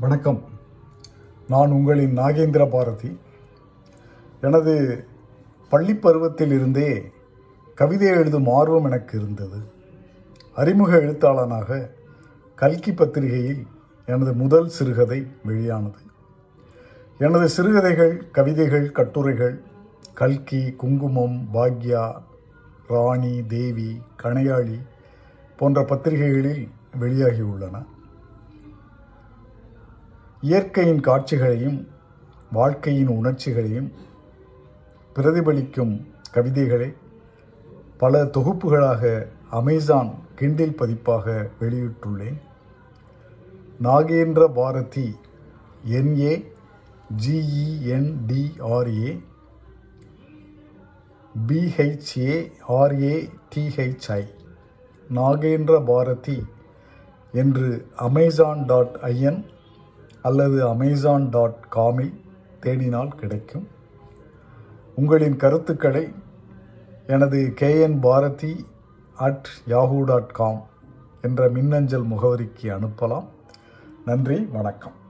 வணக்கம். நான் உங்களின் நாகேந்திர பாரதி. எனது பள்ளிப் பருவத்திலிருந்தே கவிதை எழுதும் ஆர்வம் எனக்கு இருந்தது. அறிமுக எழுத்தாளனாக கல்கி பத்திரிகையில் எனது முதல் சிறுகதை வெளியானது. எனது சிறுகதைகள் கவிதைகள் கட்டுரைகள் கல்கி குங்குமம் பாக்யா ராணி தேவி கணையாளி போன்ற பத்திரிகைகளில் வெளியாகியுள்ளன. இயற்கையின் காட்சிகளையும் வாழ்க்கையின் உணர்ச்சிகளையும் பிரதிபலிக்கும் கவிதைகளை பல தொகுப்புகளாக Amazon Kindle பதிப்பாக வெளியிட்டுள்ளேன். Nagendra Bharathi NA ஜிஇஎன்டிஆர்ஏ பிஹெச்ஏஆர்ஏடிஹெச்ஐ Nagendra Bharathi என்று அமேசான் டாட் ஐஎன் அல்லது அமேசான் டாட் காமில் தேடினால் கிடைக்கும். உங்களின் கருத்துக்களை எனது KN Bharathi at Yahoo dot com என்ற மின்னஞ்சல் முகவரிக்கு அனுப்பலாம். நன்றி வணக்கம்.